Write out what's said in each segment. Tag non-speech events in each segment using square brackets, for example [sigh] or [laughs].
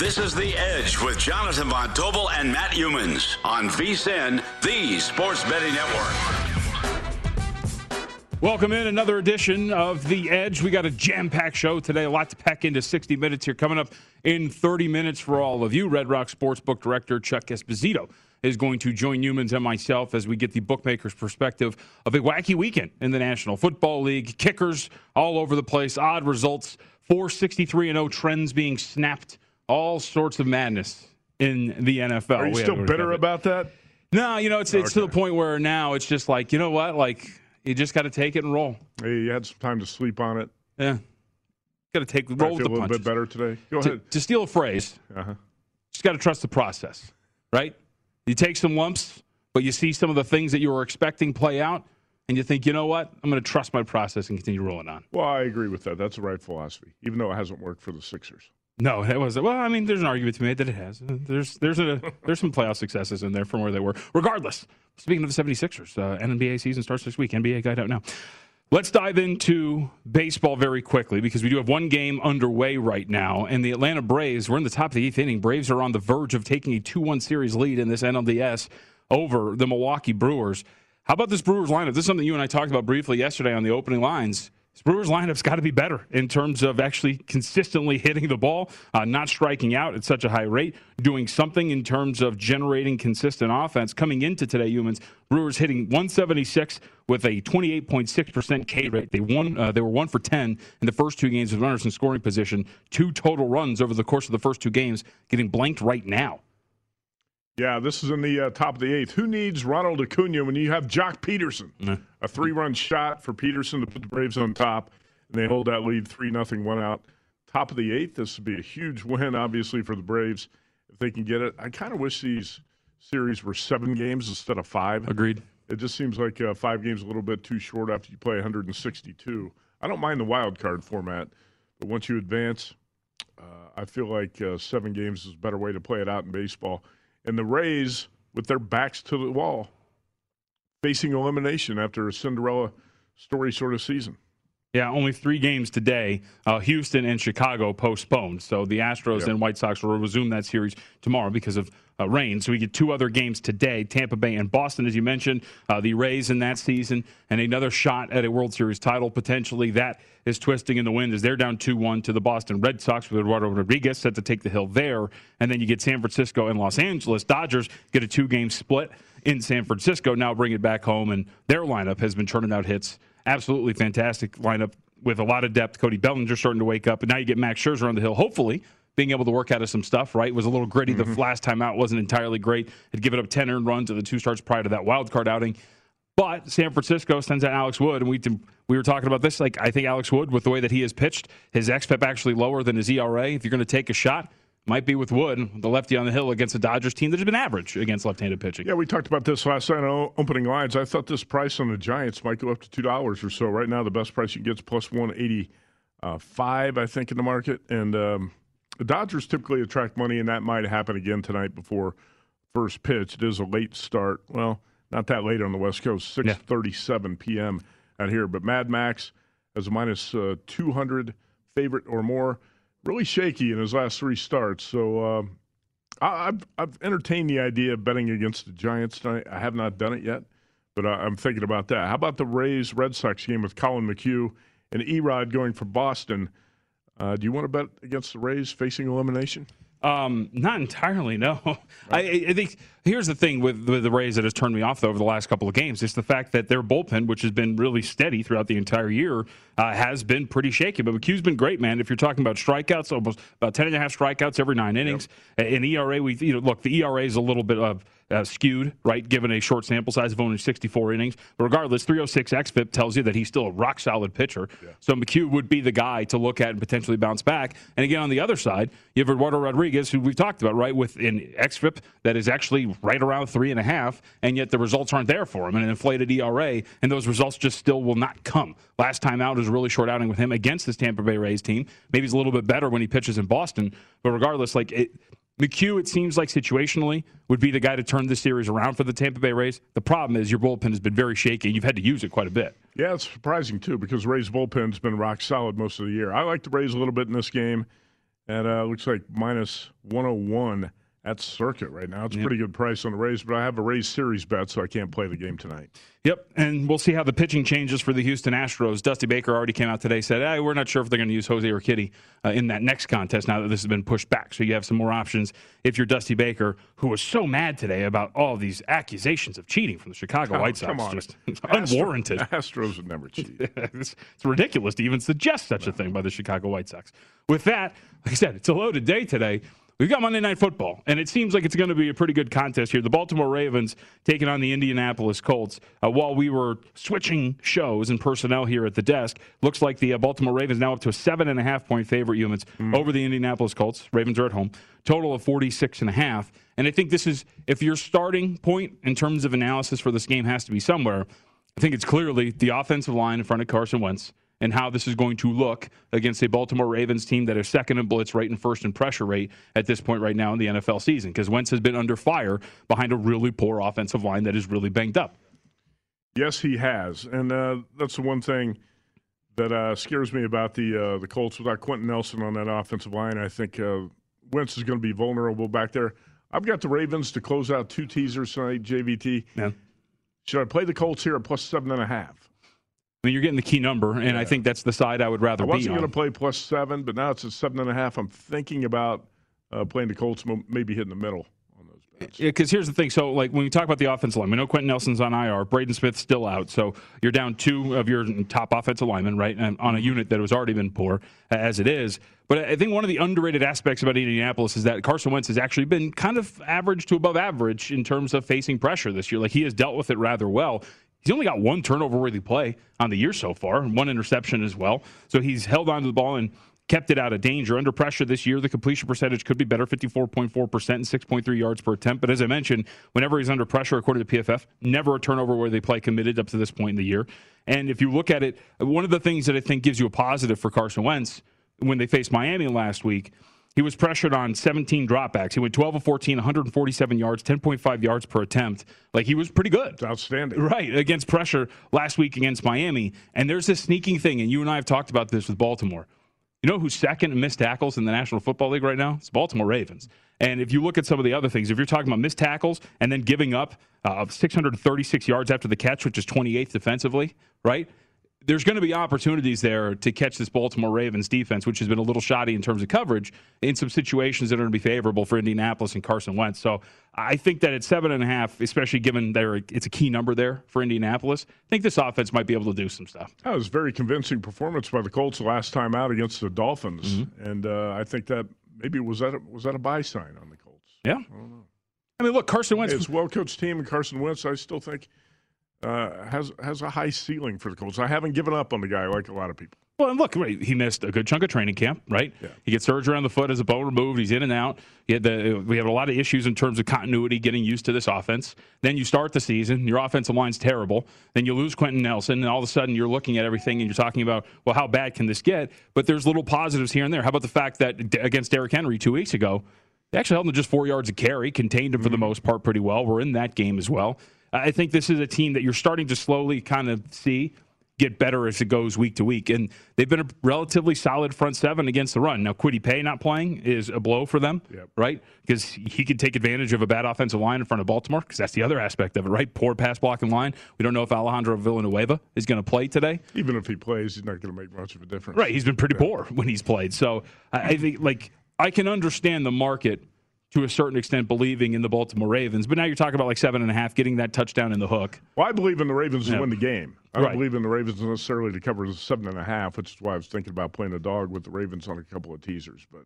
This is The Edge with Jonathan Von Tobel and Matt Youmans on VSIN, the Sports Betting Network. Welcome in another edition of The Edge. We got a jam-packed show today, a lot to pack into 60 minutes here. Coming up in 30 minutes for all of you, Red Rock Sportsbook Director Chuck Esposito is going to join Youmans and myself as we get the bookmaker's perspective of a wacky weekend in the National Football League. Kickers all over the place, odd results, 463 0 trends being snapped all sorts of madness in the NFL. Are you We still bitter about that? No, you know, it's it's to the point where now it's just like, you know what? Like you just got to take it and roll. Hey, you had some time to sleep on it. Yeah. Got to take roll I roll feel with a the little punches. bit better today. Go To, ahead. to steal a phrase, Uh-huh. just got to trust the process, right? You take some lumps, but you see some of the things that you were expecting play out, and you think, you know what? I'm going to trust my process and continue rolling on. Well, I agree with that. That's the right philosophy, even though it hasn't worked for the Sixers. No, that was well. I mean, there's an argument to be made that it has. There's there's a there's some playoff successes in there from where they were. Regardless, speaking of the 76ers, uh, NBA season starts this week. NBA guy don't know. Let's dive into baseball very quickly because we do have one game underway right now, and the Atlanta Braves. We're in the top of the eighth inning. Braves are on the verge of taking a two-one series lead in this NLDS over the Milwaukee Brewers. How about this Brewers lineup? This is something you and I talked about briefly yesterday on the opening lines. Brewers lineup's got to be better in terms of actually consistently hitting the ball, uh, not striking out at such a high rate, doing something in terms of generating consistent offense. Coming into today, Youmans, Brewers hitting 176 with a 28.6% K rate. They won. Uh, they were one for 10 in the first two games with runners in scoring position. Two total runs over the course of the first two games, getting blanked right now. Yeah, this is in the uh, top of the eighth. Who needs Ronald Acuna when you have Joc Pederson? A three-run shot for Pederson to put the Braves on top, and they hold that lead three nothing, one out. Top of the eighth. This would be a huge win, obviously, for the Braves if they can get it. I kind of wish these series were seven games instead of five. Agreed. It just seems like uh, five games a little bit too short after you play 162. I don't mind the wild card format, but once you advance, uh, I feel like uh, seven games is a better way to play it out in baseball. And the Rays, with their backs to the wall, facing elimination after a Cinderella story sort of season. Yeah, only three games today. Uh, Houston and Chicago postponed. So the Astros and White Sox will resume that series tomorrow because of uh, rain. So we get two other games today Tampa Bay and Boston, as you mentioned. Uh, the Rays in that season, and another shot at a World Series title potentially. That is twisting in the wind as they're down 2 1 to the Boston Red Sox with Eduardo Rodriguez set to take the hill there. And then you get San Francisco and Los Angeles. Dodgers get a two game split in San Francisco. Now bring it back home, and their lineup has been churning out hits. Absolutely fantastic lineup with a lot of depth. Cody Bellinger starting to wake up, and now you get Max Scherzer on the hill. Hopefully, being able to work out of some stuff. Right, was a little gritty Mm-hmm. the last time out. wasn't entirely great. Had given up ten earned runs in the two starts prior to that wild card outing. But San Francisco sends out Alex Wood, and we we were talking about this. Like I think Alex Wood, with the way that he has pitched, his xFIP actually lower than his ERA. If you're going to take a shot, might be with Wood, the lefty on the hill against a Dodgers team that has been average against left-handed pitching. Yeah, we talked about this last night on opening lines. I thought this price on the Giants might go up to two dollars or so. Right now, the best price you get is plus one eighty five, I think, in the market. And um, the Dodgers typically attract money, and that might happen again tonight before first pitch. It is a late start. Well, not that late on the West Coast, six thirty-seven p.m. out here. But Mad Max as a minus uh, two hundred favorite or more. Really shaky in his last three starts. So. Um, I- I've I've entertained the idea of betting against the Giants tonight. I have not done it yet, but I- I'm thinking about that. How about the Rays Red Sox game with Collin McHugh and Erod going for Boston? Uh, do you want to bet against the Rays facing elimination? Um, not entirely. No, [laughs] I, I think here's the thing with, with the Rays that has turned me off though, over the last couple of games. It's the fact that their bullpen, which has been really steady throughout the entire year, uh, has been pretty shaky. But McHugh's been great, man. If you're talking about strikeouts, almost about ten and a half strikeouts every nine innings. In ERA, we you know look the ERA is a little bit of uh, skewed, right, given a short sample size of only 64 innings. But regardless, 306 xFIP tells you that he's still a rock solid pitcher. So McHugh would be the guy to look at and potentially bounce back. And again, on the other side, you have Eduardo Rodriguez, who we've talked about, right, with an xFIP that is actually right around three and a half, and yet the results aren't there for him, and an inflated ERA, and those results just still will not come. Last time out is a really short outing with him against this Tampa Bay Rays team. Maybe he's a little bit better when he pitches in Boston, but regardless, like it. McHugh, it seems like situationally, would be the guy to turn this series around for the Tampa Bay Rays. The problem is your bullpen has been very shaky. You've had to use it quite a bit. Yeah, it's surprising too because Rays bullpen's been rock solid most of the year. I like the Rays a little bit in this game, and uh, looks like minus 101 at Circa right now. It's a pretty good price on the Rays, but I have a Rays series bet, so I can't play the game tonight. Yep, and we'll see how the pitching changes for the Houston Astros. Dusty Baker already came out today said, hey, "We're not sure if they're going to use Jose Urquidy uh, in that next contest now that this has been pushed back." So you have some more options if you're Dusty Baker, who was so mad today about all these accusations of cheating from the Chicago Oh, White Sox, come on. just Astro- unwarranted. Astros would never cheat. [laughs] it's, it's ridiculous to even suggest such a thing by the Chicago White Sox. With that, like I said, it's a loaded day today. We've got Monday Night Football, and it seems like it's going to be a pretty good contest here. The Baltimore Ravens taking on the Indianapolis Colts. Uh, while we were switching shows and personnel here at the desk, looks like the uh, Baltimore Ravens now up to a seven and a half point favorite Youmans over the Indianapolis Colts. Ravens are at home. Total of 46 and a half. And I think this is, if your starting point in terms of analysis for this game has to be somewhere, I think it's clearly the offensive line in front of Carson Wentz and how this is going to look against a Baltimore Ravens team that is second in blitz rate and first in pressure rate at this point right now in the NFL season because Wentz has been under fire behind a really poor offensive line that is really banged up. Yes, he has, and uh, that's the one thing that uh, scares me about the uh, the Colts without Quenton Nelson on that offensive line. I think uh, Wentz is going to be vulnerable back there. I've got the Ravens to close out two teasers tonight. JVT. Yeah. Should I play the Colts here at plus seven and a half? I mean, you're getting the key number, and I think that's the side I would rather I be on. I wasn't going to play plus seven, but now it's at seven and a half. I'm thinking about uh, playing the Colts, maybe hitting the middle. On those bets. Yeah, because here's the thing. So, like, when we talk about the offensive line, we know Quenton Nelson's on IR. Braden Smith's still out. So, you're down two of your top offensive linemen, right? And on a unit that has already been poor as it is. But I think one of the underrated aspects about Indianapolis is that Carson Wentz has actually been kind of average to above average in terms of facing pressure this year. Like, he has dealt with it rather well. He's only got one turnover worthy play on the year so far, and one interception as well. So, he's held onto the ball and kept it out of danger. Under pressure this year, the completion percentage could be better 54.4% and 6.3 yards per attempt. But as I mentioned, whenever he's under pressure, according to PFF, never a turnover where they play committed up to this point in the year. And if you look at it, one of the things that I think gives you a positive for Carson Wentz when they faced Miami last week. He was pressured on 17 dropbacks. He went 12 of 14, 147 yards, 10.5 yards per attempt. Like he was pretty good. It's outstanding. Right, against pressure last week against Miami. And there's this sneaking thing, and you and I have talked about this with Baltimore. You know who's second in missed tackles in the National Football League right now? It's Baltimore Ravens. And if you look at some of the other things, if you're talking about missed tackles and then giving up uh, 636 yards after the catch, which is 28th defensively, right? There's going to be opportunities there to catch this Baltimore Ravens defense, which has been a little shoddy in terms of coverage, in some situations that are going to be favorable for Indianapolis and Carson Wentz. So I think that at seven and a half, especially given there it's a key number there for Indianapolis, I think this offense might be able to do some stuff. That was a very convincing performance by the Colts last time out against the Dolphins, mm-hmm. and uh, I think that maybe was that a, was that a buy sign on the Colts? Yeah. I, don't know. I mean, look, Carson Wentz. It's well coached team, and Carson Wentz, I still think uh, has has a high ceiling for the Colts. I haven't given up on the guy like a lot of people. Well, and look, right, he missed a good chunk of training camp, right? Yeah. He gets surgery on the foot as a bone removed. He's in and out. He had the, we have a lot of issues in terms of continuity, getting used to this offense. Then you start the season, your offensive line's terrible. Then you lose Quenton Nelson, and all of a sudden you're looking at everything and you're talking about, well, how bad can this get? But there's little positives here and there. How about the fact that against Derrick Henry two weeks ago, they actually held him to just four yards of carry, contained him for the mm-hmm. most part pretty well. We're in that game as well. I think this is a team that you're starting to slowly kind of see get better as it goes week to week. And they've been a relatively solid front seven against the run. Now, Kwity Paye not playing is a blow for them, yep. right? Because he can take advantage of a bad offensive line in front of Baltimore, because that's the other aspect of it, right? Poor pass blocking line. We don't know if Alejandro Villanueva is going to play today. Even if he plays, he's not going to make much of a difference. Right. He's been pretty yeah. poor when he's played. So I think, like, I can understand the market to a certain extent believing in the Baltimore Ravens. But now you're talking about like seven and a half, getting that touchdown in the hook. Well, I believe in the Ravens to win the game. I don't right. believe in the Ravens necessarily to cover the seven and a half, which is why I was thinking about playing a dog with the Ravens on a couple of teasers. But uh,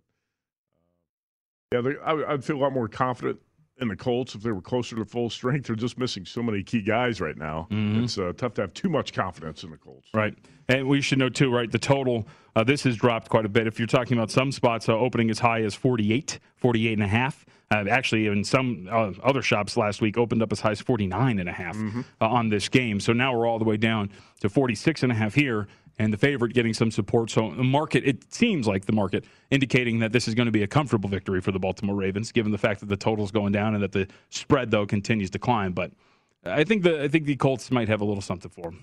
yeah, they, I, I'd feel a lot more confident in the Colts if they were closer to full strength. They're just missing so many key guys right now. Mm-hmm. It's uh, tough to have too much confidence in the Colts. Right. And we should know, too, right, the total, uh, this has dropped quite a bit. If you're talking about some spots, uh, opening as high as 48, 48 and a half. Uh, actually, in some uh, other shops last week, opened up as high as 49 and a half mm-hmm. Uh, on this game. So now we're all the way down to 46 and a half here and the favorite getting some support. So the market, it seems like the market indicating that this is going to be a comfortable victory for the Baltimore Ravens, given the fact that the total's going down and that the spread though continues to climb. But I think the I think the Colts might have a little something for them.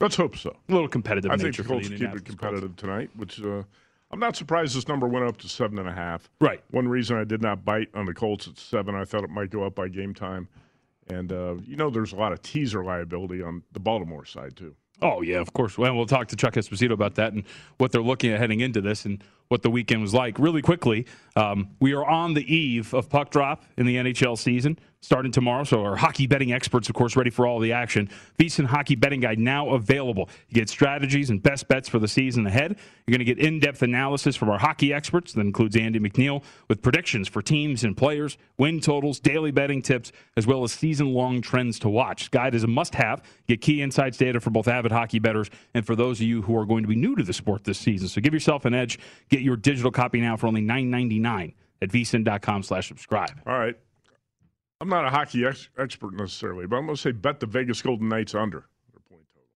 Let's hope so. A little competitive. I think the Colts the keep it competitive Colts. tonight, which uh, I'm not surprised this number went up to seven and a half. Right. One reason I did not bite on the Colts at seven, I thought it might go up by game time. And uh, you know, there's a lot of teaser liability on the Baltimore side too. Oh yeah, of course. Well, we'll talk to Chuck Esposito about that and what they're looking at heading into this and what the weekend was like. Really quickly, um, we are on the eve of puck drop in the NHL season starting tomorrow. So our hockey betting experts, of course, ready for all the action. VSiN Hockey Betting Guide now available. You get strategies and best bets for the season ahead. You're going to get in-depth analysis from our hockey experts. That includes Andy McNeil with predictions for teams and players, win totals, daily betting tips, as well as season-long trends to watch. Guide is a must-have. Get key insights data for both avid hockey bettors and for those of you who are going to be new to the sport this season. So give yourself an edge. Get your digital copy now for only $9.99 at vsin.com slash subscribe. All right. I'm not a hockey ex- expert necessarily, but I'm going to say bet the Vegas Golden Knights under their point total.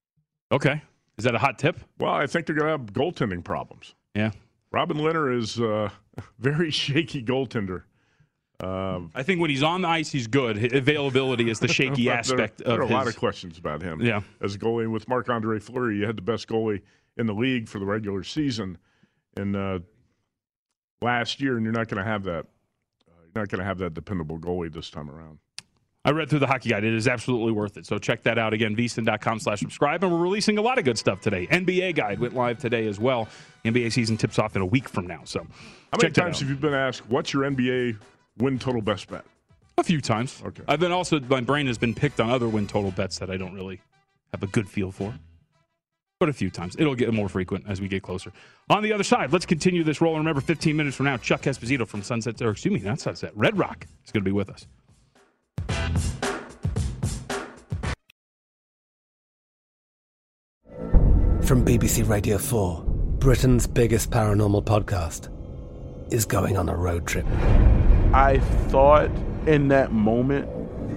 Okay. Is that a hot tip? Well, I think they're going to have goaltending problems. Yeah. Robin Lehner is a [laughs] very shaky goaltender. Um, I think when he's on the ice, he's good. Availability is the [laughs] shaky aspect there, there are a his... lot of questions about him. Yeah. As a goalie with Marc Andre Fleury, you had the best goalie in the league for the regular season. And uh, last year, and you're not going to have that not going to have that dependable goalie this time around. I read through the hockey guide. It is absolutely worth it. So check that out again, vsin.com slash subscribe. And we're releasing a lot of good stuff today. NBA guide went live today as well. NBA season tips off in a week from now. So how many times have you been asked, what's your NBA win total best bet? A few times. Okay. I've been also, my brain has been picked on other win total bets that I don't really have a good feel for but a few times. It'll get more frequent as we get closer. On the other side, let's continue this roll. And remember, 15 minutes from now, Chuck Esposito from Sunset, or excuse me, not Sunset, Red Rock is going to be with us. From BBC Radio 4, Britain's biggest paranormal podcast is going on a road trip. I thought in that moment,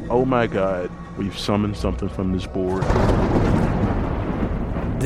oh my God, we've summoned something from this board.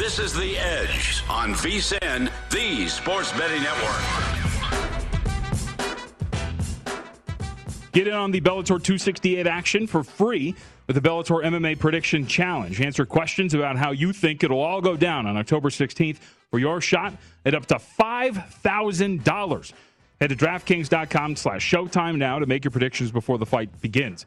This is The Edge on VSIN, the Sports Betting Network. Get in on the Bellator 268 action for free with the Bellator MMA Prediction Challenge. Answer questions about how you think it'll all go down on October 16th for your shot at up to $5,000. Head to DraftKings.com slash Showtime now to make your predictions before the fight begins.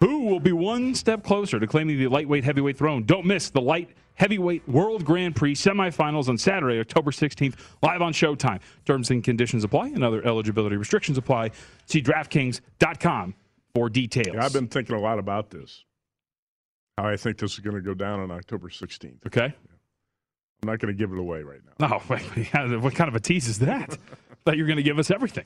Who will be one step closer to claiming the lightweight heavyweight throne? Don't miss the light heavyweight World Grand Prix semifinals on Saturday, October 16th, live on Showtime. Terms and conditions apply and other eligibility restrictions apply. See DraftKings.com for details. Yeah, I've been thinking a lot about this. How I think this is going to go down on October 16th. Okay. I'm not going to give it away right now. Oh, [laughs] wait, what kind of a tease is that? [laughs] that you're going to give us everything.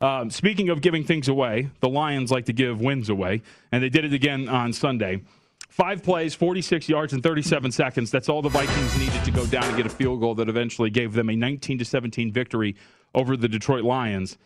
Um, speaking of giving things away, the Lions like to give wins away, and they did it again on Sunday. Five plays, 46 yards, and 37 seconds. That's all the Vikings needed to go down and get a field goal that eventually gave them a 19 to 17 victory over the Detroit Lions.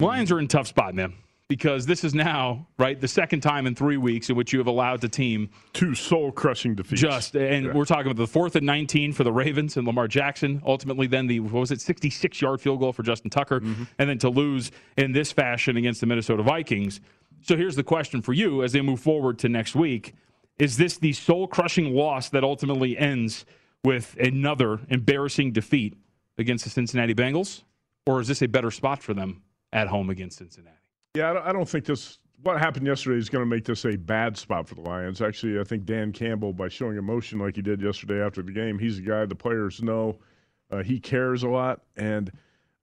Lions are in tough spot, man, because this is now right the second time in three weeks in which you have allowed the team two soul-crushing defeats. Just and yeah. we're talking about the fourth and 19 for the Ravens and Lamar Jackson. Ultimately, then the what was it 66 yard field goal for Justin Tucker, mm-hmm. and then to lose in this fashion against the Minnesota Vikings. So here's the question for you as they move forward to next week. Is this the soul crushing loss that ultimately ends with another embarrassing defeat against the Cincinnati Bengals? Or is this a better spot for them at home against Cincinnati? Yeah, I don't think this, what happened yesterday is going to make this a bad spot for the Lions. Actually, I think Dan Campbell, by showing emotion like he did yesterday after the game, he's a guy the players know uh, he cares a lot, and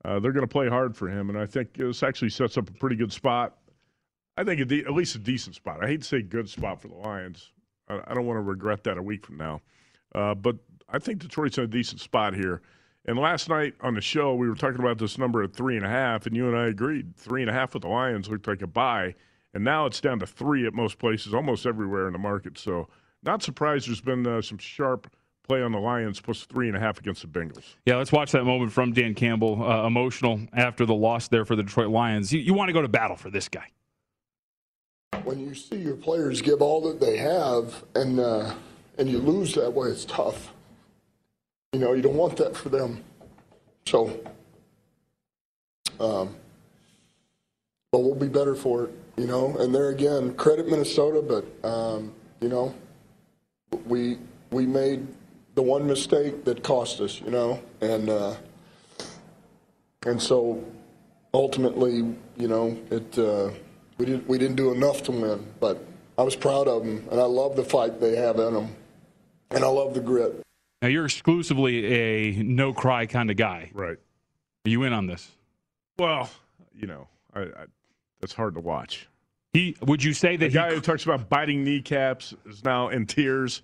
uh, they're going to play hard for him. And I think this actually sets up a pretty good spot I think de- at least a decent spot. I hate to say good spot for the Lions. I, I don't want to regret that a week from now. Uh, but I think Detroit's in a decent spot here. And last night on the show, we were talking about this number at three and a half, and you and I agreed three and a half with the Lions looked like a buy. And now it's down to three at most places, almost everywhere in the market. So, not surprised there's been uh, some sharp play on the Lions plus three and a half against the Bengals. Yeah, let's watch that moment from Dan Campbell, uh, emotional after the loss there for the Detroit Lions. You, you want to go to battle for this guy when you see your players give all that they have and uh, and you lose that way, it's tough. You know, you don't want that for them. So, um, but we'll be better for it. You know, and there again, credit Minnesota, but um, you know, we we made the one mistake that cost us. You know, and uh, and so ultimately, you know, it uh, we didn't we didn't do enough to win. But I was proud of them, and I love the fight they have in them, and I love the grit. Now you're exclusively a no cry kind of guy. Right. Are you in on this? Well, you know, I, I, that's hard to watch. He would you say that the guy who talks about biting kneecaps is now in tears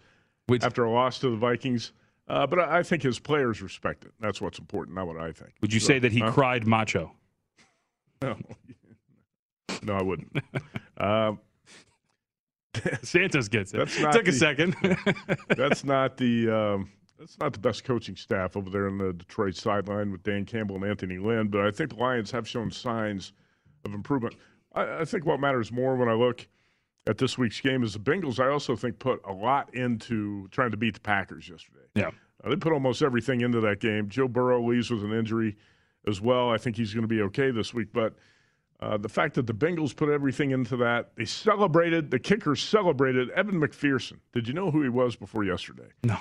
after a loss to the Vikings. Uh, but I, I think his players respect it. That's what's important, not what I think. Would you So, say that he huh? cried macho? No, [laughs] no, I wouldn't. [laughs] um, Santos gets it. That's not Took a second. [laughs] that's not the um, that's not the best coaching staff over there in the Detroit sideline with Dan Campbell and Anthony Lynn. But I think the Lions have shown signs of improvement. I, I think what matters more when I look at this week's game is the Bengals. I also think put a lot into trying to beat the Packers yesterday. Yeah. Uh, they put almost everything into that game. Joe Burrow leaves with an injury as well. I think he's going to be okay this week. But uh, the fact that the Bengals put everything into that, they celebrated, the kickers celebrated Evan McPherson. Did you know who he was before yesterday? No.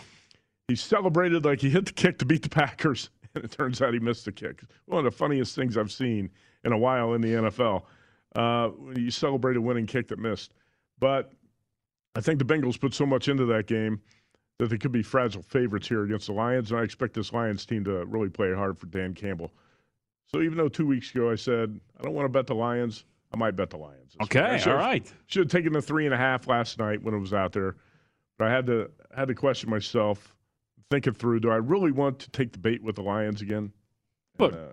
He celebrated like he hit the kick to beat the Packers, [laughs] and it turns out he missed the kick. One of the funniest things I've seen in a while in the NFL. Uh, you celebrate a winning kick that missed. But I think the Bengals put so much into that game that they could be fragile favorites here against the Lions, and I expect this Lions team to really play hard for Dan Campbell. So even though two weeks ago I said I don't want to bet the Lions, I might bet the Lions. Okay. All right. Should have taken the three and a half last night when it was out there, but I had to had to question myself, think it through. Do I really want to take the bait with the Lions again? Look, uh,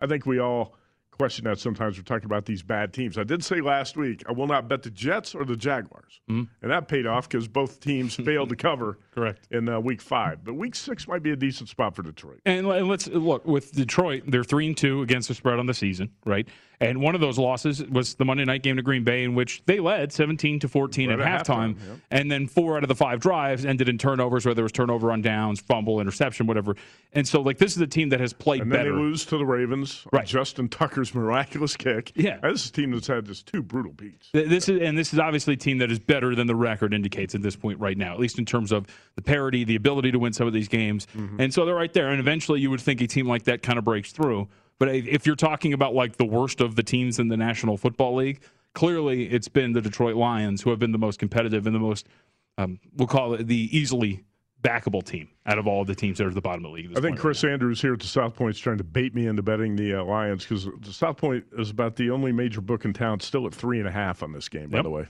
I think we all question that sometimes we're talking about these bad teams. I did say last week I will not bet the Jets or the Jaguars, Mm-hmm. and that paid off because both teams [laughs] failed to cover. Correct. in uh, week five, but week six might be a decent spot for Detroit. And let's look with Detroit. They're three and two against the spread on the season, right? And one of those losses was the Monday night game to Green Bay, in which they led seventeen to fourteen Right at halftime, halftime, yep. and then four out of the five drives ended in turnovers, whether it was turnover on downs, fumble, interception, whatever. And so, like, this is a team that has played And better. they lose to the Ravens. on Justin Tucker's miraculous kick. Yeah. This is a team that's had just two brutal beats. Th- This is and this is obviously a team that is better than the record indicates at this point right now, at least in terms of the parity, the ability to win some of these games. Mm-hmm. And so they're right there. And eventually, you would think a team like that kind of breaks through. But if you're talking about like the worst of the teams in the National Football League, clearly it's been the Detroit Lions who have been the most competitive and the most, um, we'll call it the easily backable team out of all the teams that are at the bottom of the league. I think. Chris Andrews here at the South Point is trying to bait me into betting the uh, Lions because the South Point is about the only major book in town still at three and a half on this game, by Yep. the way.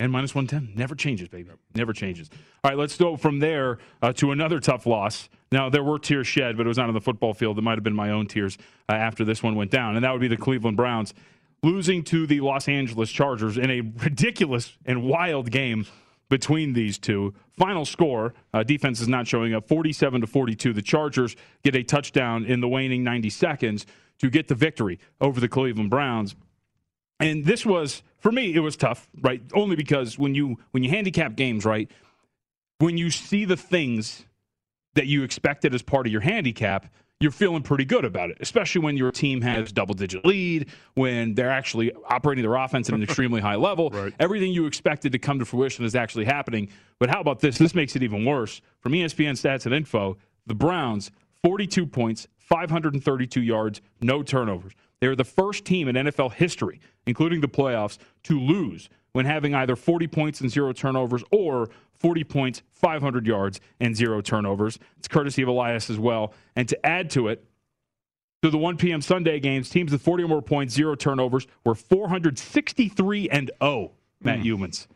And minus 110. Never changes, baby. Never changes. All right, let's go from there uh, to another tough loss. Now, there were tears shed, but it was not on the football field. It might have been my own tears uh, after this one went down, and that would be the Cleveland Browns losing to the Los Angeles Chargers in a ridiculous and wild game between these two. Final score, uh, defense is not showing up, 47 to 42. The Chargers get a touchdown in the waning 90 seconds to get the victory over the Cleveland Browns. And this was for me, it was tough, right? Only because when you when you handicap games, right, when you see the things that you expected as part of your handicap, you're feeling pretty good about it, especially when your team has double digit lead, when they're actually operating their offense at an [laughs] extremely high level. right. Everything you expected to come to fruition is actually happening. But how about this? This makes it even worse. From ESPN Stats and Info, the Browns, 42 points, 532 yards, no turnovers. They are the first team in NFL history, including the playoffs, to lose when having either 40 points and zero turnovers or 40 points, 500 yards, and zero turnovers. It's courtesy of Elias as well. And to add to it, to the 1 p.m. Sunday games, teams with 40 or more points, zero turnovers, were 463 and 0, Matt hmm. Youmans,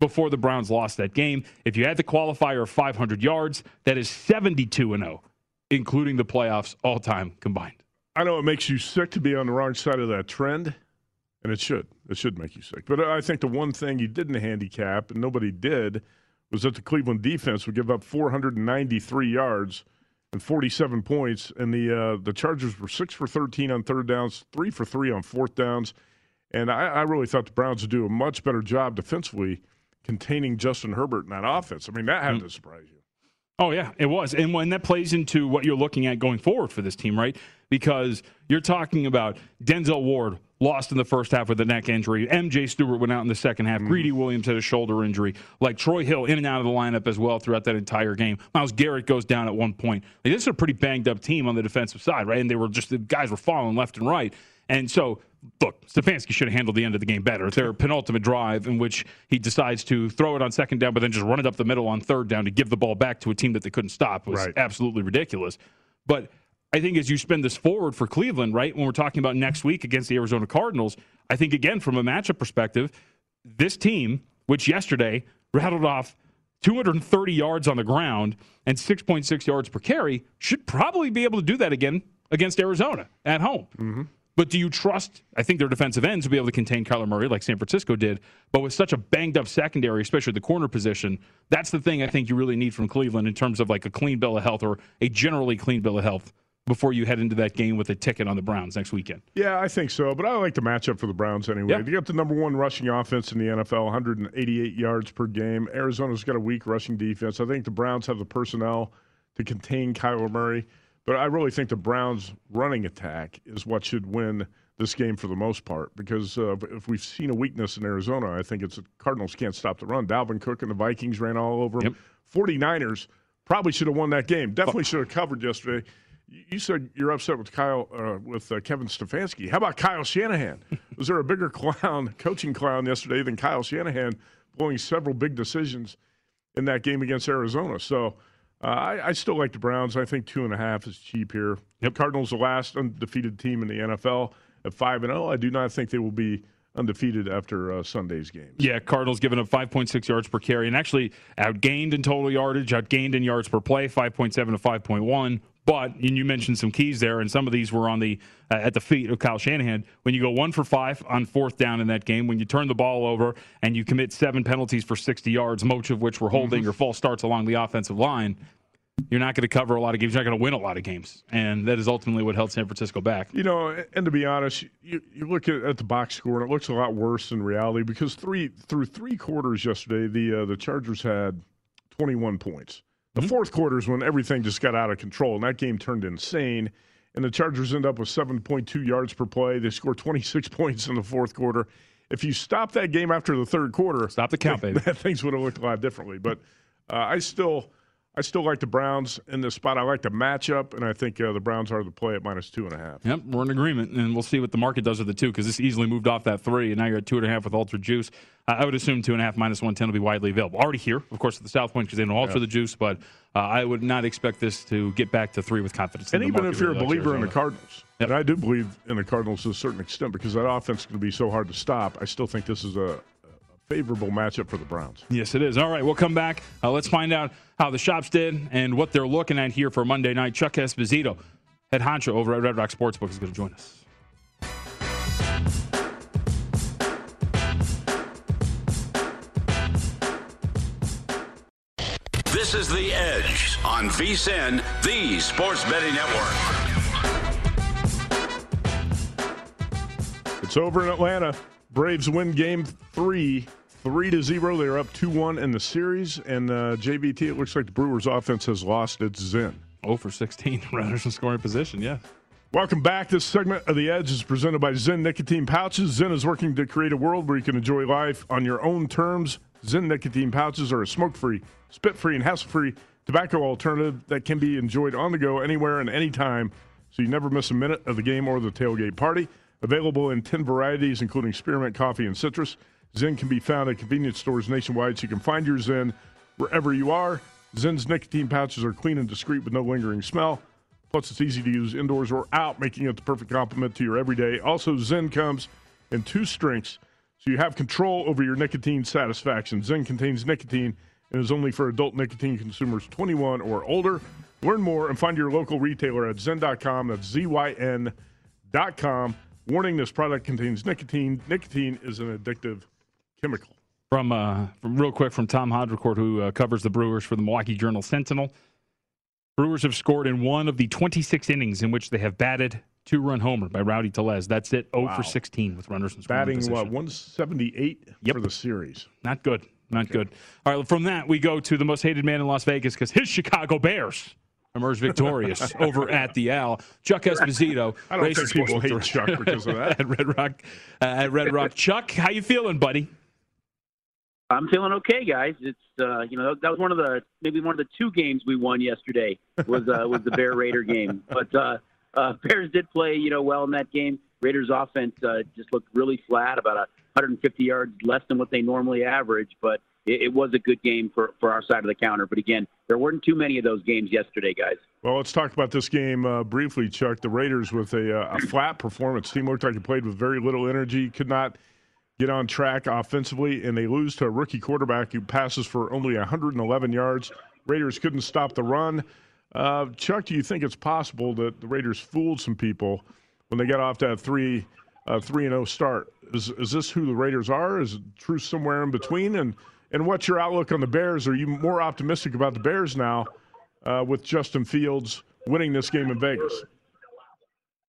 before the Browns lost that game. If you had the qualifier of 500 yards, that is 72 and 0, including the playoffs all time combined. I know it makes you sick to be on the wrong side of that trend, and it should. It should make you sick. But I think the one thing you didn't handicap, and nobody did, was that the Cleveland defense would give up 493 yards and 47 points, and the uh, the Chargers were six for 13 on third downs, three for three on fourth downs, and I, I really thought the Browns would do a much better job defensively containing Justin Herbert in that offense. I mean, that had to surprise you. Oh yeah, it was, and when that plays into what you're looking at going forward for this team, right? Because you're talking about Denzel Ward lost in the first half with a neck injury. MJ Stewart went out in the second half. Mm-hmm. Greedy Williams had a shoulder injury. Like Troy Hill in and out of the lineup as well throughout that entire game. Myles Garrett goes down at one point. Like, this is a pretty banged up team on the defensive side, right? And they were just the guys were falling left and right. And so, look, Stefanski should have handled the end of the game better. Their penultimate drive, in which he decides to throw it on second down, but then just run it up the middle on third down to give the ball back to a team that they couldn't stop, was Right. absolutely ridiculous. But I think as you spin this forward for Cleveland, right, when we're talking about next week against the Arizona Cardinals, I think, again, from a matchup perspective, this team, which yesterday rattled off 230 yards on the ground and 6.6 yards per carry, should probably be able to do that again against Arizona at home. Mm-hmm. But do you trust? I think their defensive ends will be able to contain Kyler Murray like San Francisco did. But with such a banged up secondary, especially the corner position, that's the thing I think you really need from Cleveland in terms of like a clean bill of health or a generally clean bill of health before you head into that game with a ticket on the Browns next weekend. Yeah, I think so. But I like the matchup for the Browns anyway. Yeah. They got the number one rushing offense in the NFL, 188 yards per game. Arizona's got a weak rushing defense. I think the Browns have the personnel to contain Kyler Murray. But I really think the Browns' running attack is what should win this game for the most part. Because uh, if we've seen a weakness in Arizona, I think it's the Cardinals can't stop the run. Dalvin Cook and the Vikings ran all over them. 49ers probably should have won that game. Definitely should have covered yesterday. You you said you're upset with Kyle uh, with uh, Kevin Stefanski. How about Kyle Shanahan? [laughs] Was there a bigger clown, coaching clown yesterday than Kyle Shanahan blowing several big decisions in that game against Arizona? So uh, I, I still like the Browns. I think two and a half is cheap here. Yep. Cardinals, the last undefeated team in the NFL at five and zero. I do not think they will be undefeated after uh, Sunday's game. Yeah, Cardinals giving up 5.6 yards per carry and actually outgained in total yardage, outgained in yards per play, 5.7 to 5.1. But and you mentioned some keys there, and some of these were on the uh, at the feet of Kyle Shanahan. When you go one for five on fourth down in that game, when you turn the ball over and you commit seven penalties for 60 yards, most of which were holding or false starts along the offensive line, you're not going to cover a lot of games. You're not going to win a lot of games, and that is ultimately what held San Francisco back. You know, and to be honest, you, you look at, at the box score, and it looks a lot worse in reality because three through three quarters yesterday, the uh, the Chargers had 21 points. The fourth quarter is when everything just got out of control, and that game turned insane. And the Chargers end up with 7.2 yards per play. They score 26 [laughs] points in the fourth quarter. If you stop that game after the third quarter, stop the count, [laughs] baby. things would have looked a lot differently. But uh, I still, I still like the Browns in this spot. I like the matchup, and I think uh, the Browns are the play at minus two and a half. Yep, we're in agreement, and we'll see what the market does with the two because this easily moved off that three, and now you're at two and a half with Ultra Juice. Uh, I would assume two and a half minus one ten will be widely available. Already here, of course, at the South Point because they don't alter Yeah. the juice, but uh, I would not expect this to get back to three with confidence. And even if you're a believer in the. Cardinals, and I do believe in the Cardinals to a certain extent because that offense is going to be so hard to stop, I still think this is a favorable matchup for the Browns. Yes, it is. All right, we'll come back. Uh, let's find out how the shops did and what they're looking at here for Monday night. Chuck Esposito, head honcho over at Red Rock Sportsbook, is going to join us. This is The Edge on VSIN, the Sports Betting Network. It's over in Atlanta. Braves win game three, three to zero. They're up two one in the series. And uh, JVT, it looks like the Brewers' offense has lost its zen. Oh for 16 [laughs] runners in scoring position. Yeah. Welcome back. This segment of The Edge is presented by ZYN Nicotine Pouches. ZYN is working to create a world where you can enjoy life on your own terms. ZYN Nicotine Pouches are a smoke free, spit free, and hassle free tobacco alternative that can be enjoyed on the go anywhere and anytime, so you never miss a minute of the game or the tailgate party. Available in 10 varieties, including spearmint, coffee, and citrus. ZYN can be found at convenience stores nationwide, so you can find your ZYN wherever you are. ZYN's nicotine pouches are clean and discreet with no lingering smell. Plus, it's easy to use indoors or out, making it the perfect complement to your everyday. Also, ZYN comes in two strengths, so you have control over your nicotine satisfaction. ZYN contains nicotine and is only for adult nicotine consumers 21 or older. Learn more and find your local retailer at zyn.com. That's Z Y N.com. Warning this product contains nicotine. Nicotine is an addictive chemical. From, uh, from real quick from Tom Haudricourt, who uh, covers the Brewers for the Milwaukee Journal Sentinel. Brewers have scored in one of the 26 innings in which they have batted two run homer by Rowdy Tellez. That's it, 0 Wow. for 16 with runners in scoring Batting, position. what, 178 for the series? Not good. Not good. All right, from that, we go to the most hated man in Las Vegas because his Chicago Bears emerged victorious [laughs] over at the Al. Chuck Esposito. I don't think people hate Chuck [laughs] because of that. at Red Rock. Uh, at Red Rock. Chuck, how you feeling, buddy? I'm feeling okay, guys. It's uh, you know that was one of the maybe one of the two games we won yesterday was uh, was the Bear Raider game. [laughs] But uh, uh, Bears did play you know well in that game. Raiders offense uh, just looked really flat, about 150 yards less than what they normally average. But it, it was a good game for, for our side of the counter. But again, there weren't too many of those games yesterday, guys. Well, let's talk about this game uh, briefly, Chuck. The Raiders with a, uh, a flat performance. Team looked like it played with very little energy, could not get on track offensively, and they lose to a rookie quarterback who passes for only 111 yards. Raiders couldn't stop the run. Uh, Chuck, do you think it's possible that the Raiders fooled some people when they got off that three uh, three and zero start? Is is this who the Raiders are? Is it true somewhere in between? And and what's your outlook on the Bears? Are you more optimistic about the Bears now uh, with Justin Fields winning this game in Vegas?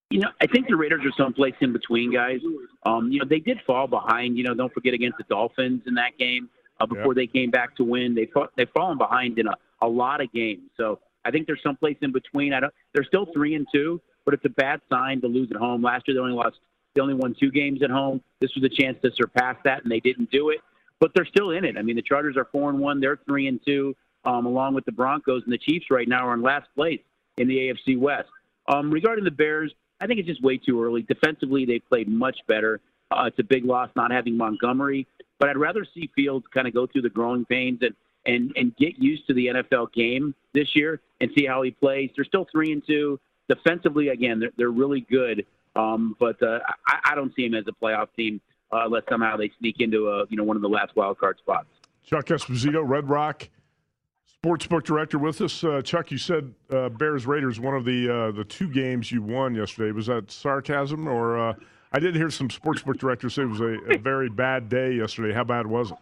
You know, I think the Raiders are someplace in between, guys. Um, you know, they did fall behind. You know, don't forget against the Dolphins in that game uh, before they came back to win. They fought, they've fallen behind in a, a lot of games. So I think there's someplace in between. I don't. They're still three and two, but it's a bad sign to lose at home. Last year they only lost. They only won two games at home. This was a chance to surpass that, and they didn't do it. But they're still in it. I mean, the Chargers are four and one. They're three and two, um, along with the Broncos and the Chiefs. Right now are in last place in the AFC West. Um, regarding the Bears, I think it's just way too early. Defensively, they played much better. Uh, it's a big loss not having Montgomery, but I'd rather see Fields kind of go through the growing pains and and and get used to the NFL game this year and see how he plays. They're still three and two defensively. Again, they're they're really good, um, but uh, I, I don't see him as a playoff team uh, unless somehow they sneak into a you know one of the last wild card spots. Chuck Esposito, Red Rock sportsbook director with us. Uh, Chuck, you said uh, Bears Raiders one of the uh, the two games you won yesterday. Was that sarcasm or? Uh, I did hear some sportsbook directors say it was a, a very bad day yesterday. How bad was it?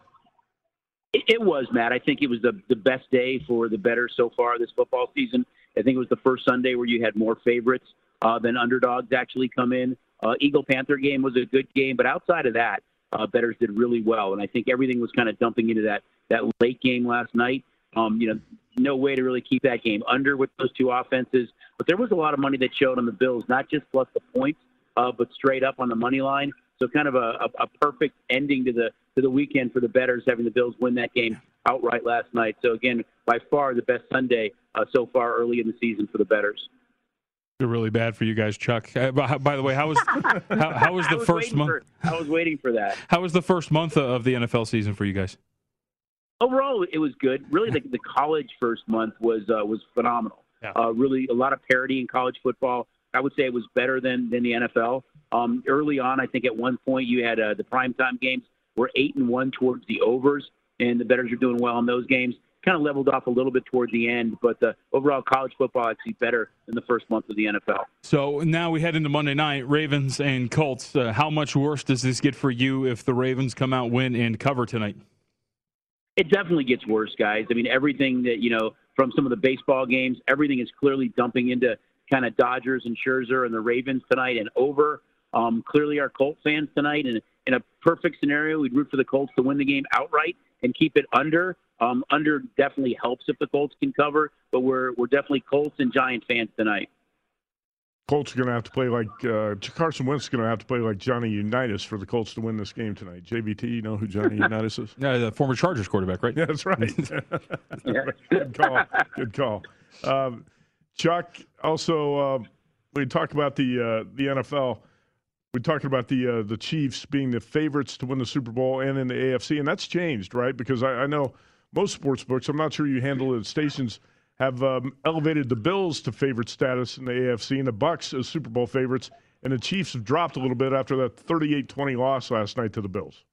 It, was, Matt. I think it was the the best day for the better so far this football season. I think it was the first Sunday where you had more favorites uh, than underdogs actually come in. Uh, Eagle Panther game was a good game, but outside of that, uh, betters did really well, and I think everything was kind of dumping into that that late game last night. Um, you know, no way to really keep that game under with those two offenses. But there was a lot of money that showed on the Bills, not just plus the points, uh, but straight up on the money line. So kind of a, a, a perfect ending to the to the weekend for the betters, having the Bills win that game outright last night. So again, by far the best Sunday uh, so far early in the season for the betters. They're really bad for you guys, Chuck. Uh, by, by, the way, how was how, how was [laughs] the was first month? For, I was waiting for that. How was the first month of the NFL season for you guys? Overall, it was good. Really, the, the college first month was uh, was phenomenal. Yeah. Uh, really, a lot of parity in college football. I would say it was better than than the NFL. Um, early on, I think at one point you had uh, the primetime games were eight and one towards the overs, and the betters are doing well in those games. Kind of leveled off a little bit toward the end, but the overall college football actually better than the first month of the NFL. So now we head into Monday night, Ravens and Colts. Uh, how much worse does this get for you if the Ravens come out, win, and cover tonight? It definitely gets worse, guys. I mean, everything that you know from some of the baseball games, everything is clearly dumping into kind of Dodgers and Scherzer and the Ravens tonight and over. Um, clearly, our Colt fans tonight, and in a perfect scenario, we'd root for the Colts to win the game outright and keep it under. Um, under definitely helps if the Colts can cover, but we're we're definitely Colts and Giant fans tonight. Colts are going to have to play like uh, Carson Wentz is going to have to play like Johnny Unitas for the Colts to win this game tonight. JVT, you know who Johnny [laughs] Unitas is? Yeah, the former Chargers quarterback, right? Yeah, [laughs] that's right. [laughs] Good call. Good call. Um, Chuck, also, uh, we talked about the uh, the NFL. We talked about the uh, the Chiefs being the favorites to win the Super Bowl and in the AFC, and that's changed, right? Because I, I know most sports books. I'm not sure you handle it. At stations have um, elevated the Bills to favorite status in the AFC and the Bucks as Super Bowl favorites, and the Chiefs have dropped a little bit after that 38-20 loss last night to the Bills.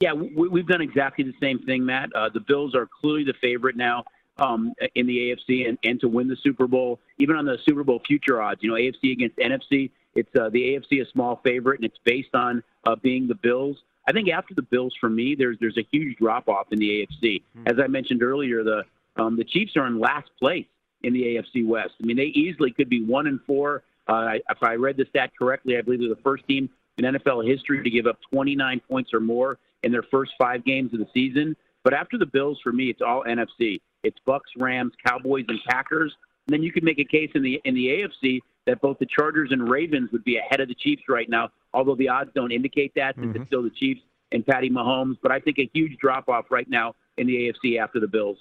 Yeah, we, have done exactly the same thing, Matt. Uh, the Bills are clearly the favorite now um, in the AFC and, and to win the Super Bowl, even on the Super Bowl future odds. You know, AFC against NFC, it's uh, the AFC a small favorite, and it's based on uh, being the Bills. I think after the Bills, for me, there's there's a huge drop off in the AFC. Mm-hmm. As I mentioned earlier, the um, the Chiefs are in last place in the AFC West. I mean, they easily could be one and four. Uh, if I read the stat correctly, I believe they're the first team in NFL history to give up 29 points or more in their first five games of the season. But after the Bills, for me, it's all NFC. It's Bucks, Rams, Cowboys, and Packers. And then you could make a case in the in the AFC that both the Chargers and Ravens would be ahead of the Chiefs right now, although the odds don't indicate that since Mm-hmm. it's still the Chiefs and Patty Mahomes. But I think a huge drop off right now in the AFC after the Bills.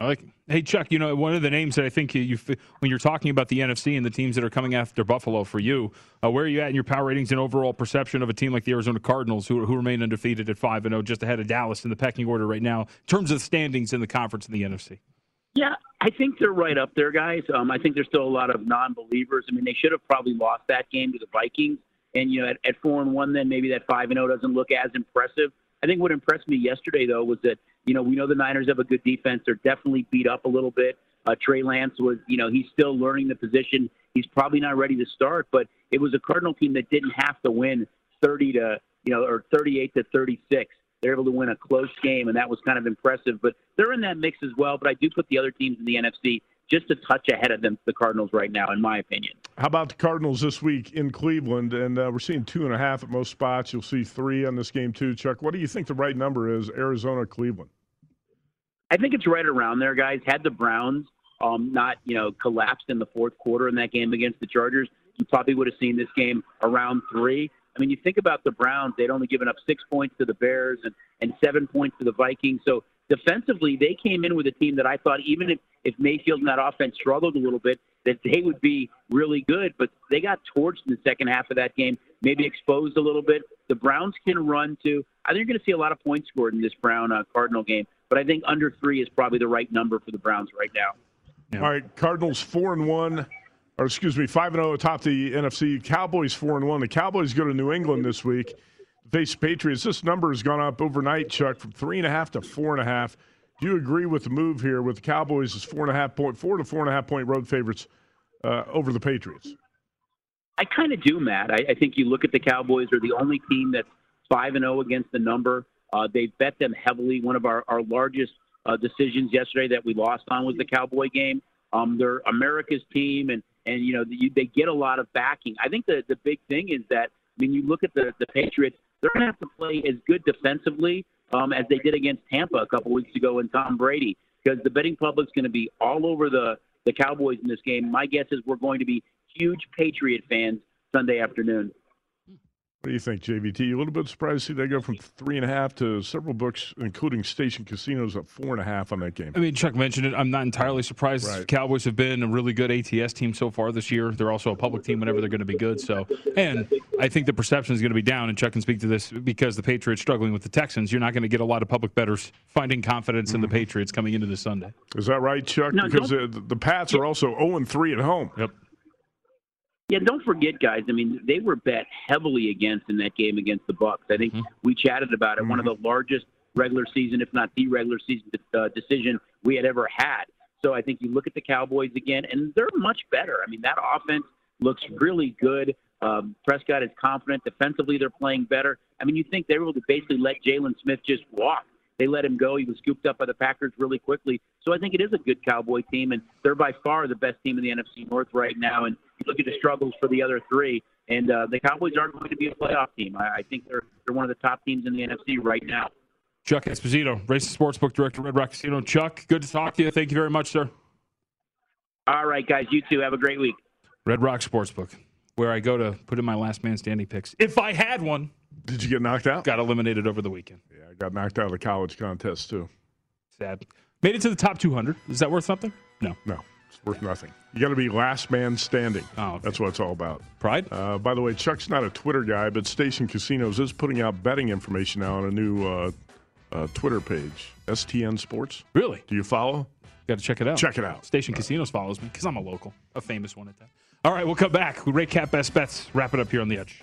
I like. Hey Chuck, you know one of the names that I think you, when you're talking about the NFC and the teams that are coming after Buffalo for you, uh, where are you at in your power ratings and overall perception of a team like the Arizona Cardinals, who, who remain undefeated at five and zero, just ahead of Dallas in the pecking order right now, in terms of standings in the conference in the NFC? Yeah, I think they're right up there, guys. Um, I think there's still a lot of non-believers. I mean, they should have probably lost that game to the Vikings, and you know, at, at four and one, then maybe that five and zero doesn't look as impressive. I think what impressed me yesterday, though, was that you know we know the Niners have a good defense. They're definitely beat up a little bit. Uh, Trey Lance was, you know, he's still learning the position. He's probably not ready to start, but it was a Cardinal team that didn't have to win 30 to, you know, or 38 to 36. They're able to win a close game, and that was kind of impressive. But they're in that mix as well. But I do put the other teams in the NFC just a touch ahead of them, the Cardinals right now, in my opinion. How about the Cardinals this week in Cleveland? And uh, we're seeing two and a half at most spots. You'll see three on this game too. Chuck, what do you think the right number is? Arizona, Cleveland. I think it's right around there, guys. Had the Browns um, not, you know, collapsed in the fourth quarter in that game against the Chargers, you probably would have seen this game around three. I mean, you think about the Browns; they'd only given up six points to the Bears and and seven points to the Vikings. So defensively, they came in with a team that I thought, even if if Mayfield and that offense struggled a little bit, that they would be really good. But they got torched in the second half of that game, maybe exposed a little bit. The Browns can run too. I think you're going to see a lot of points scored in this Brown uh, Cardinal game. But I think under three is probably the right number for the Browns right now. Yeah. All right, Cardinals four and one, or excuse me, five and zero atop the NFC. Cowboys four and one. The Cowboys go to New England this week. Face Patriots. This number has gone up overnight, Chuck, from three and a half to four and a half. Do you agree with the move here with the Cowboys as four and a half point, four to four and a half point road favorites uh, over the Patriots? I kind of do, Matt. I, I think you look at the Cowboys; they're the only team that's five and zero against the number. Uh, they bet them heavily. One of our, our largest uh, decisions yesterday that we lost on was the Cowboy game. Um, they're America's team, and and you know they get a lot of backing. I think the the big thing is that I mean you look at the the Patriots, they're going to have to play as good defensively um, as they did against Tampa a couple weeks ago and Tom Brady, because the betting public's going to be all over the the Cowboys in this game. My guess is we're going to be huge Patriot fans Sunday afternoon. What do you think, JVT? You a little bit surprised to see they go from three and a half to several books, including Station Casinos, at four and a half on that game. I mean, Chuck mentioned it. I'm not entirely surprised. Right. Cowboys have been a really good ATS team so far this year. They're also a public team whenever they're going to be good. So, and I think the perception is going to be down. And Chuck can speak to this because the Patriots struggling with the Texans. You're not going to get a lot of public bettors finding confidence mm-hmm. in the mm-hmm. Patriots coming into this Sunday. Is that right, Chuck? No, because the, the Pats are also 0 and 3 at home. Yep. Yeah, don't forget, guys. I mean, they were bet heavily against in that game against the Bucks. I think mm-hmm. we chatted about it. Mm-hmm. One of the largest regular season, if not the regular season uh, decision we had ever had. So I think you look at the Cowboys again, and they're much better. I mean, that offense looks really good. Um, Prescott is confident. Defensively, they're playing better. I mean, you think they were able to basically let Jaylon Smith just walk. They let him go. He was scooped up by the Packers really quickly. So I think it is a good Cowboy team, and they're by far the best team in the NFC North right now. And you look at the struggles for the other three, and uh, the Cowboys are going to be a playoff team. I, I think they're they're one of the top teams in the NFC right now. Chuck Esposito, Racing Sportsbook Director, Red Rock Casino. Chuck, good to talk to you. Thank you very much, sir. All right, guys. You too. Have a great week. Red Rock Sportsbook, where I go to put in my last man standing picks. If I had one. Did you get knocked out? Got eliminated over the weekend. Yeah, I got knocked out of the college contest, too. Sad. Made it to the top 200. Is that worth something? No. No. It's worth nothing. You got to be last man standing. Oh, okay. That's what it's all about. Pride? Uh, by the way, Chuck's not a Twitter guy, but Station Casinos is putting out betting information now on a new uh, uh, Twitter page, STN Sports. Really? Do you follow? Got to check it out. Check it out. Station Casinos follows me because I'm a local, a famous one at that. All right, we'll come back. We rate cap best bets. Wrap it up here on the edge.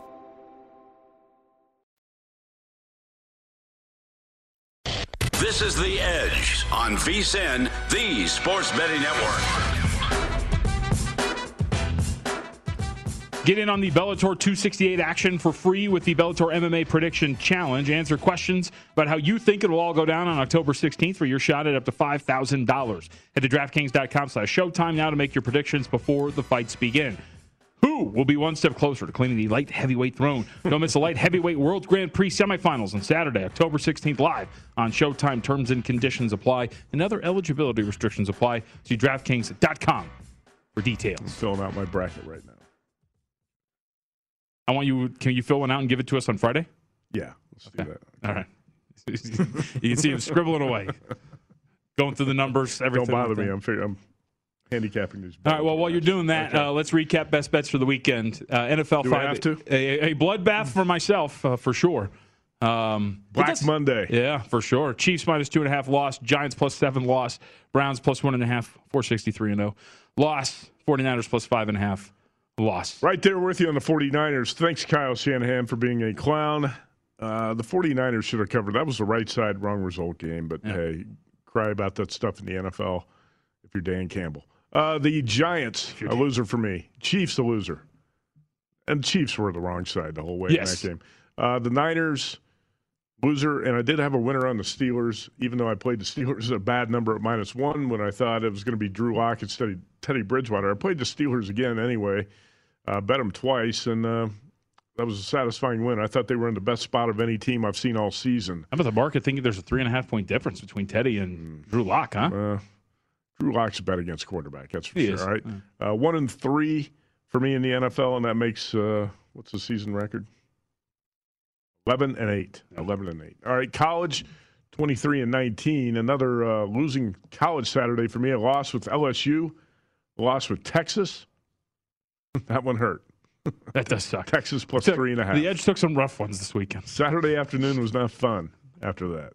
This is The Edge on VSiN, the Sports Betting Network. Get in on the Bellator 268 action for free with the Bellator MMA Prediction Challenge. Answer questions about how you think it will all go down on October 16th for your shot at up to $5,000. Head to DraftKings.com slash Showtime now to make your predictions before the fights begin. Who will be one step closer to claiming the light heavyweight throne? Don't miss the light heavyweight World Grand Prix semifinals on Saturday, October 16th, live on Showtime. Terms and conditions apply, and other eligibility restrictions apply. See DraftKings.com for details. I'm filling out my bracket right now. I want you. Can you fill one out and give it to us on Friday? Yeah, let's do that. All right. [laughs] you can see him scribbling away, going through the numbers. Everything. Don't bother me. I'm, fig- I'm handicapping these. All right. Well, while you're doing that, uh, let's recap best bets for the weekend. Uh, NFL Do five. have to? A, a bloodbath for myself uh, for sure. Um, Black Monday. Yeah, for sure. Chiefs minus two and a half loss. Giants plus seven loss. Browns plus one and a half. Four sixty three and zero. Loss. 49ers plus five and a half. Loss. Right there with you on the 49ers. Thanks, Kyle Shanahan, for being a clown. Uh, the 49ers should have covered. That was the right side, wrong result game. But hey, cry about that stuff in the NFL if you're Dan Campbell. Uh, the Giants, a loser for me. Chiefs, a loser. And Chiefs were the wrong side the whole way Yes. in that game. Uh, the Niners, loser. And I did have a winner on the Steelers, even though I played the Steelers a bad number at minus one when I thought it was going to be Drew Lock instead of Teddy Bridgewater. I played the Steelers again anyway, uh, bet them twice, and uh, that was a satisfying win. I thought they were in the best spot of any team I've seen all season. How about the market thinking there's a three and a half point difference between Teddy and Drew Lock, huh? Drew Lock's a bet against quarterback, that's for He sure. is. All right, uh, one and three for me in the NFL, and that makes uh, what's the season record? Eleven and eight. Eleven and eight. All right, college. 23 and 19. Another uh, losing college Saturday for me. A loss with LSU, a loss with Texas. [laughs] that one hurt. [laughs] That does suck. Texas plus Took- three and a half. The Edge took some rough ones this weekend. Saturday afternoon was not fun after that.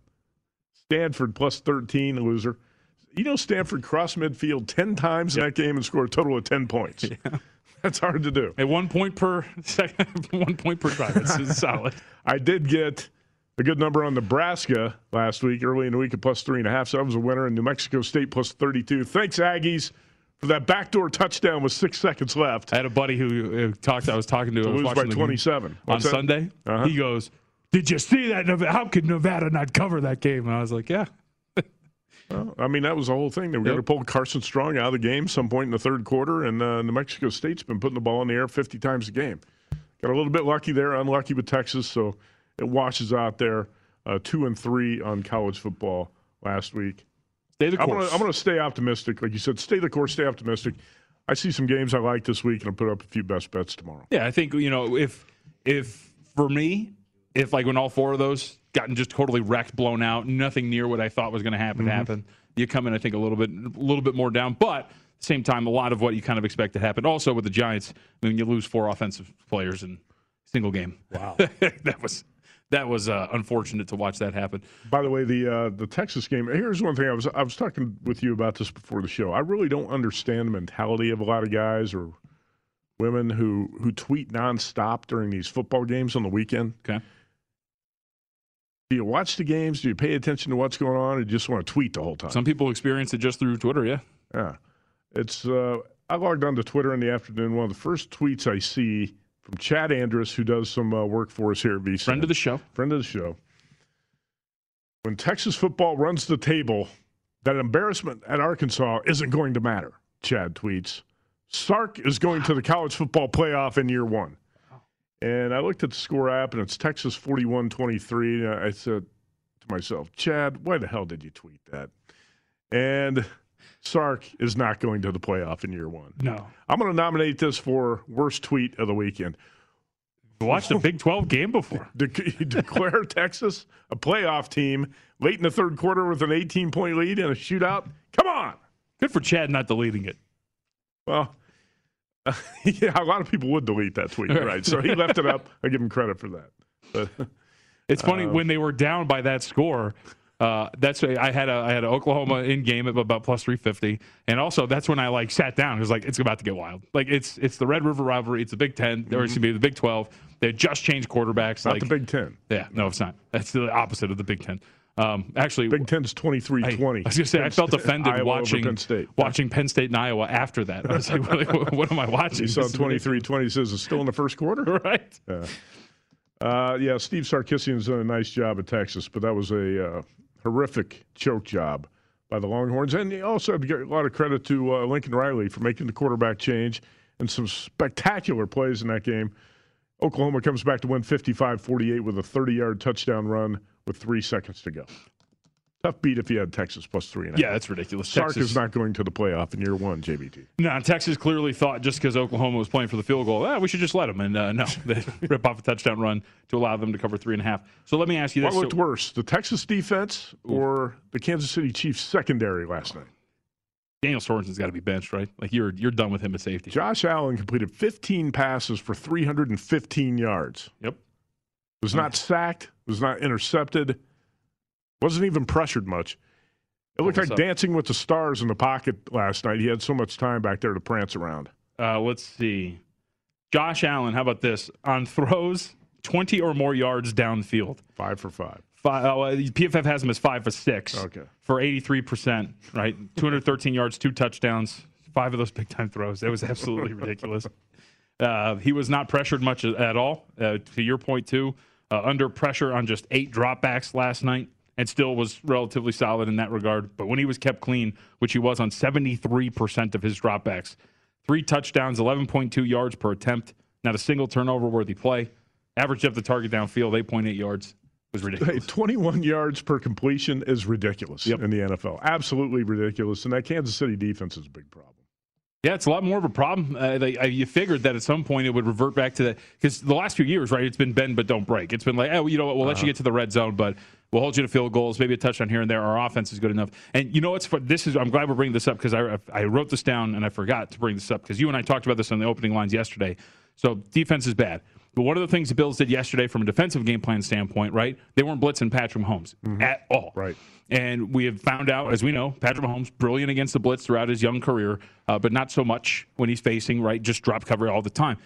Stanford plus 13, a loser. You know, Stanford crossed midfield 10 times in that game and scored a total of 10 points. Yeah. [laughs] That's hard to do. At one point per second, [laughs] one point per drive. It's, it's solid. [laughs] I did get a good number on Nebraska last week, early in the week at plus three and a half. So I was a winner. And New Mexico State plus 32. Thanks, Aggies, for that backdoor touchdown with six seconds left. I had a buddy who uh, talked. I was talking to. To was lose by 27. on? Sunday. Uh-huh. He goes, "Did you see that? How could Nevada not cover that game?" And I was like, "Yeah." Well, I mean, that was the whole thing. They were going to pull Carson Strong out of the game some point in the third quarter, and uh, New Mexico State's been putting the ball in the air 50 times a game. Got a little bit lucky there, unlucky with Texas, so it washes out there. Uh, two and three on college football last week. Stay the I'm course. I'm gonna stay optimistic, like you said. Stay the course. Stay optimistic. I see some games I like this week, and I'll put up a few best bets tomorrow. Yeah, I think you know if if for me, if like when all four of those gotten just totally wrecked, blown out, nothing near what I thought was going to happen Mhm. happen, you come in I think a little bit a little bit more down, but at the same time a lot of what you kind of expect to happen. Also with the Giants, I mean you lose four offensive players in a single game. Wow, [laughs] that was that was uh, unfortunate to watch that happen. By the way, the uh, the Texas game. Here's one thing I was I was talking with you about this before the show. I really don't understand the mentality of a lot of guys or women who who tweet nonstop during these football games on the weekend. Okay. Do you watch the games? Do you pay attention to what's going on, or do you just want to tweet the whole time? Some people experience it just through Twitter. Yeah. Yeah, it's. Uh, I logged on to Twitter in the afternoon. One of the first tweets I see from Chad Andrus, who does some uh, work for us here at VSiN. Friend of the show. Friend of the show. When Texas football runs the table, that embarrassment at Arkansas isn't going to matter. Chad tweets. Sark is going to the college football playoff in year one. And I looked at the score app, and it's Texas 41 23. I said to myself, Chad, why the hell did you tweet that? And Sark is not going to the playoff in year one. No. I'm going to nominate this for worst tweet of the weekend. Watched the Big 12 game before. [laughs] De- declare Texas a playoff team late in the third quarter with an 18 point lead in a shootout. Come on. Good for Chad not deleting it. Well, [laughs] yeah, a lot of people would delete that tweet, right? So he [laughs] left it up. I give him credit for that. But, It's funny uh, when they were down by that score. Uh, that's I had a I had a Oklahoma in game at about plus three fifty, and also that's when I like sat down. It was like it's about to get wild. Like it's it's the Red River rivalry. It's the Big 10 or it's gonna be the Big Twelve. They just changed quarterbacks. Not like the Big Ten. Yeah, no, it's not. That's the opposite of the Big Ten. Um, actually, Big Ten's 23 I, 20. I was gonna say I felt offended over watching Penn State. watching Penn State and Iowa after that. I was like, what, [laughs] what am I watching? You saw 23 20 says it's still in the first quarter? [laughs] Right. Yeah. Uh, yeah, Steve Sarkisian's done a nice job at Texas, but that was a uh, horrific choke job by the Longhorns. And you also have to a lot of credit to uh, Lincoln Riley for making the quarterback change and some spectacular plays in that game. Oklahoma comes back to win 55 48 with a 30 yard touchdown run with three seconds to go. Tough beat if you had Texas plus three and a half. Yeah, that's ridiculous. Sark Texas- is not going to the playoff in year one, JVT. No, Texas clearly thought just because Oklahoma was playing for the field goal, ah, we should just let them. And uh, no, [laughs] they rip off a touchdown run to allow them to cover three and a half. So let me ask you What this: looked So- worse, the Texas defense or the Kansas City Chiefs secondary last night? Daniel Sorensen's got to be benched, right? Like you're you're done with him at safety. Josh Allen completed 15 passes for 315 yards. Yep. Was not sacked, was not intercepted, wasn't even pressured much. It looked like up. dancing with the stars in the pocket last night. He had so much time back there to prance around. Uh, let's see. Josh Allen, how about this? On throws, 20 or more yards downfield. Five for five. Five, oh, uh, PFF has him as five for six. Okay. For 83%, right? 213 yards, two touchdowns, five of those big time throws. That was absolutely ridiculous. [laughs] Uh, he was not pressured much at all. Uh, to your point, too, uh, under pressure on just eight dropbacks last night and still was relatively solid in that regard. But when he was kept clean, which he was on 73% of his dropbacks, three touchdowns, 11.2 yards per attempt, not a single turnover worthy play. Average depth of target downfield, 8.8 yards. was Hey, ridiculous. 21 yards per completion is ridiculous in the NFL. Absolutely ridiculous. And that Kansas City defense is a big problem. Yeah, it's a lot more of a problem. Uh, they, uh, you figured that at some point it would revert back to that because the last few years, right? It's been bend but don't break. It's been like, oh, you know what? We'll let you Uh-huh. get to the red zone, but we'll hold you to field goals, maybe a touchdown here and there. Our offense is good enough. And you know what's fun? This is I'm glad we're bringing this up because I I wrote this down and I forgot to bring this up because you and I talked about this on the opening lines yesterday. So defense is bad. But one of the things the Bills did yesterday from a defensive game plan standpoint, right? They weren't blitzing Patrick Mahomes at all. Mm-hmm. Right. And we have found out, as we know, Patrick Mahomes brilliant against the blitz throughout his young career, uh, but not so much when he's facing right just drop cover all the time.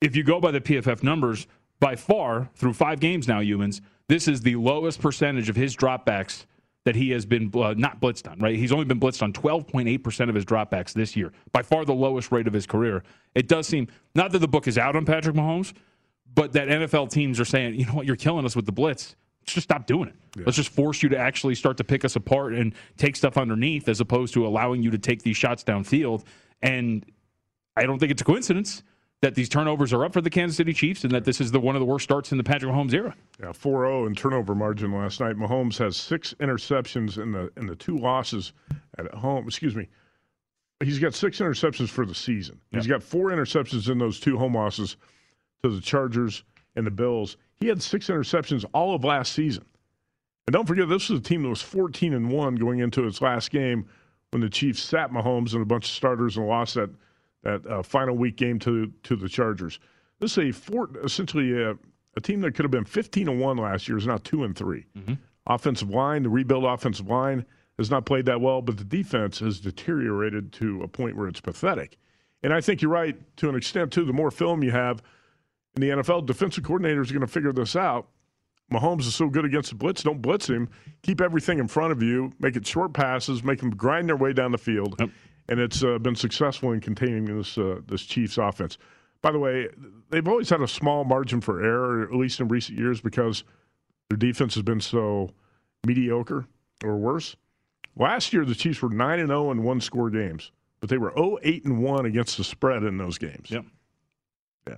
If you go by the PFF numbers, by far through five games now, Youmans, this is the lowest percentage of his dropbacks that he has been uh, not blitzed on. Right, he's only been blitzed on 12.8 percent of his dropbacks this year, by far the lowest rate of his career. It does seem not that the book is out on Patrick Mahomes, but that NFL teams are saying, you know what, you're killing us with the blitz. Let's just stop doing it. Let's just force you to actually start to pick us apart and take stuff underneath as opposed to allowing you to take these shots downfield. And I don't think it's a coincidence that these turnovers are up for the Kansas City Chiefs and that this is the one of the worst starts in the Patrick Mahomes era. Yeah, 4-0 in turnover margin last night. Mahomes has six interceptions in the in the two losses at home. Excuse me. He's got six interceptions for the season. He's got four interceptions in those two home losses to the Chargers and the Bills. He had six interceptions all of last season. And don't forget, this was a team that was 14 and one going into its last game when the Chiefs sat Mahomes and a bunch of starters and lost that that uh, final week game to to the Chargers. This is a four, essentially a, a team that could have been 15 and one last year is now two and 3 Offensive line, the rebuild offensive line has not played that well, but the defense has deteriorated to a point where it's pathetic. And I think you're right to an extent too. The more film you have in the NFL, defensive coordinators are going to figure this out. Mahomes is so good against the blitz. Don't blitz him. Keep everything in front of you. Make it short passes. Make them grind their way down the field. And it's uh, been successful in containing this uh, this Chiefs offense. By the way, they've always had a small margin for error, at least in recent years, because their defense has been so mediocre or worse. Last year, the Chiefs were nine and zero in one score games, but they were 0-8 and one against the spread in those games. Yep. Yeah.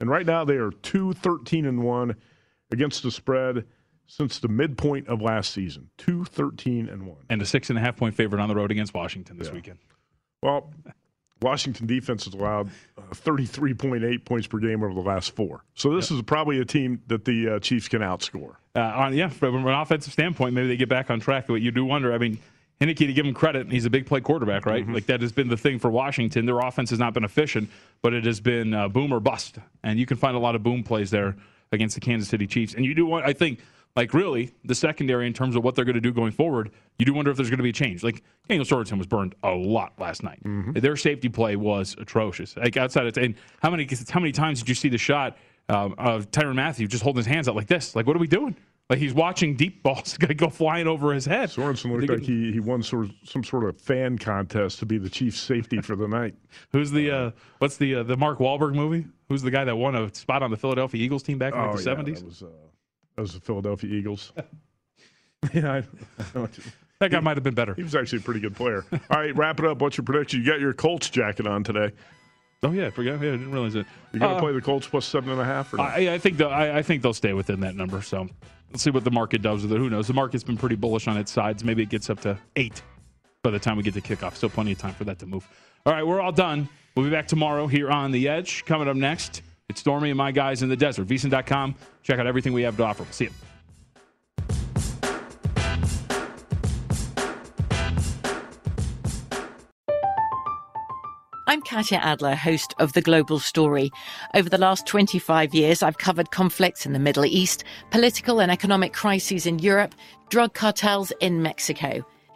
And right now they are 2-13 and one against the spread since the midpoint of last season. 2-13 and one. And a six and a half point favorite on the road against Washington this weekend. Well, Washington defense has allowed uh, 33.8 points per game over the last four. So this is probably a team that the uh, Chiefs can outscore. Uh, on, yeah, from an offensive standpoint, maybe they get back on track. But you do wonder. I mean, Heinicke, to give him credit, he's a big play quarterback, right? Like that has been the thing for Washington. Their offense has not been efficient, but it has been uh, boom or bust, and you can find a lot of boom plays there against the Kansas City Chiefs. And you do want, I think, like really the secondary in terms of what they're going to do going forward. You do wonder if there's going to be a change. Like Daniel Sorensen was burned a lot last night. Their safety play was atrocious. Like outside of and how many how many times did you see the shot um, of Tyrann Mathieu just holding his hands out like this? Like what are we doing? Like he's watching deep balls [laughs] go flying over his head. Sorensen looked like he, he won sort of, some sort of fan contest to be the chief safety for the night. [laughs] Who's the uh, what's the uh, the Mark Wahlberg movie? Who's the guy that won a spot on the Philadelphia Eagles team back in like, Oh, the seventies? that was the Philadelphia Eagles. [laughs] yeah, I, I know what you- that guy might have been better. He was actually a pretty good player. All right, wrap it up. What's your prediction? You got your Colts jacket on today. Oh yeah, I forgot. Yeah, I didn't realize it. You're going to Uh, play the Colts plus seven and a half? Or not? I, I think the, I, I think they'll stay within that number. So let's see what the market does with it. Who knows? The market's been pretty bullish on its sides. Maybe it gets up to eight by the time we get to kickoff. Still plenty of time for that to move. All right, we're all done. We'll be back tomorrow here on the Edge. Coming up next, it's Stormy and my guys in the desert. VSiN.com. Check out everything we have to offer. See you. I'm Katya Adler, host of The Global Story. Over the last 25 years, I've covered conflicts in the Middle East, political and economic crises in Europe, drug cartels in Mexico.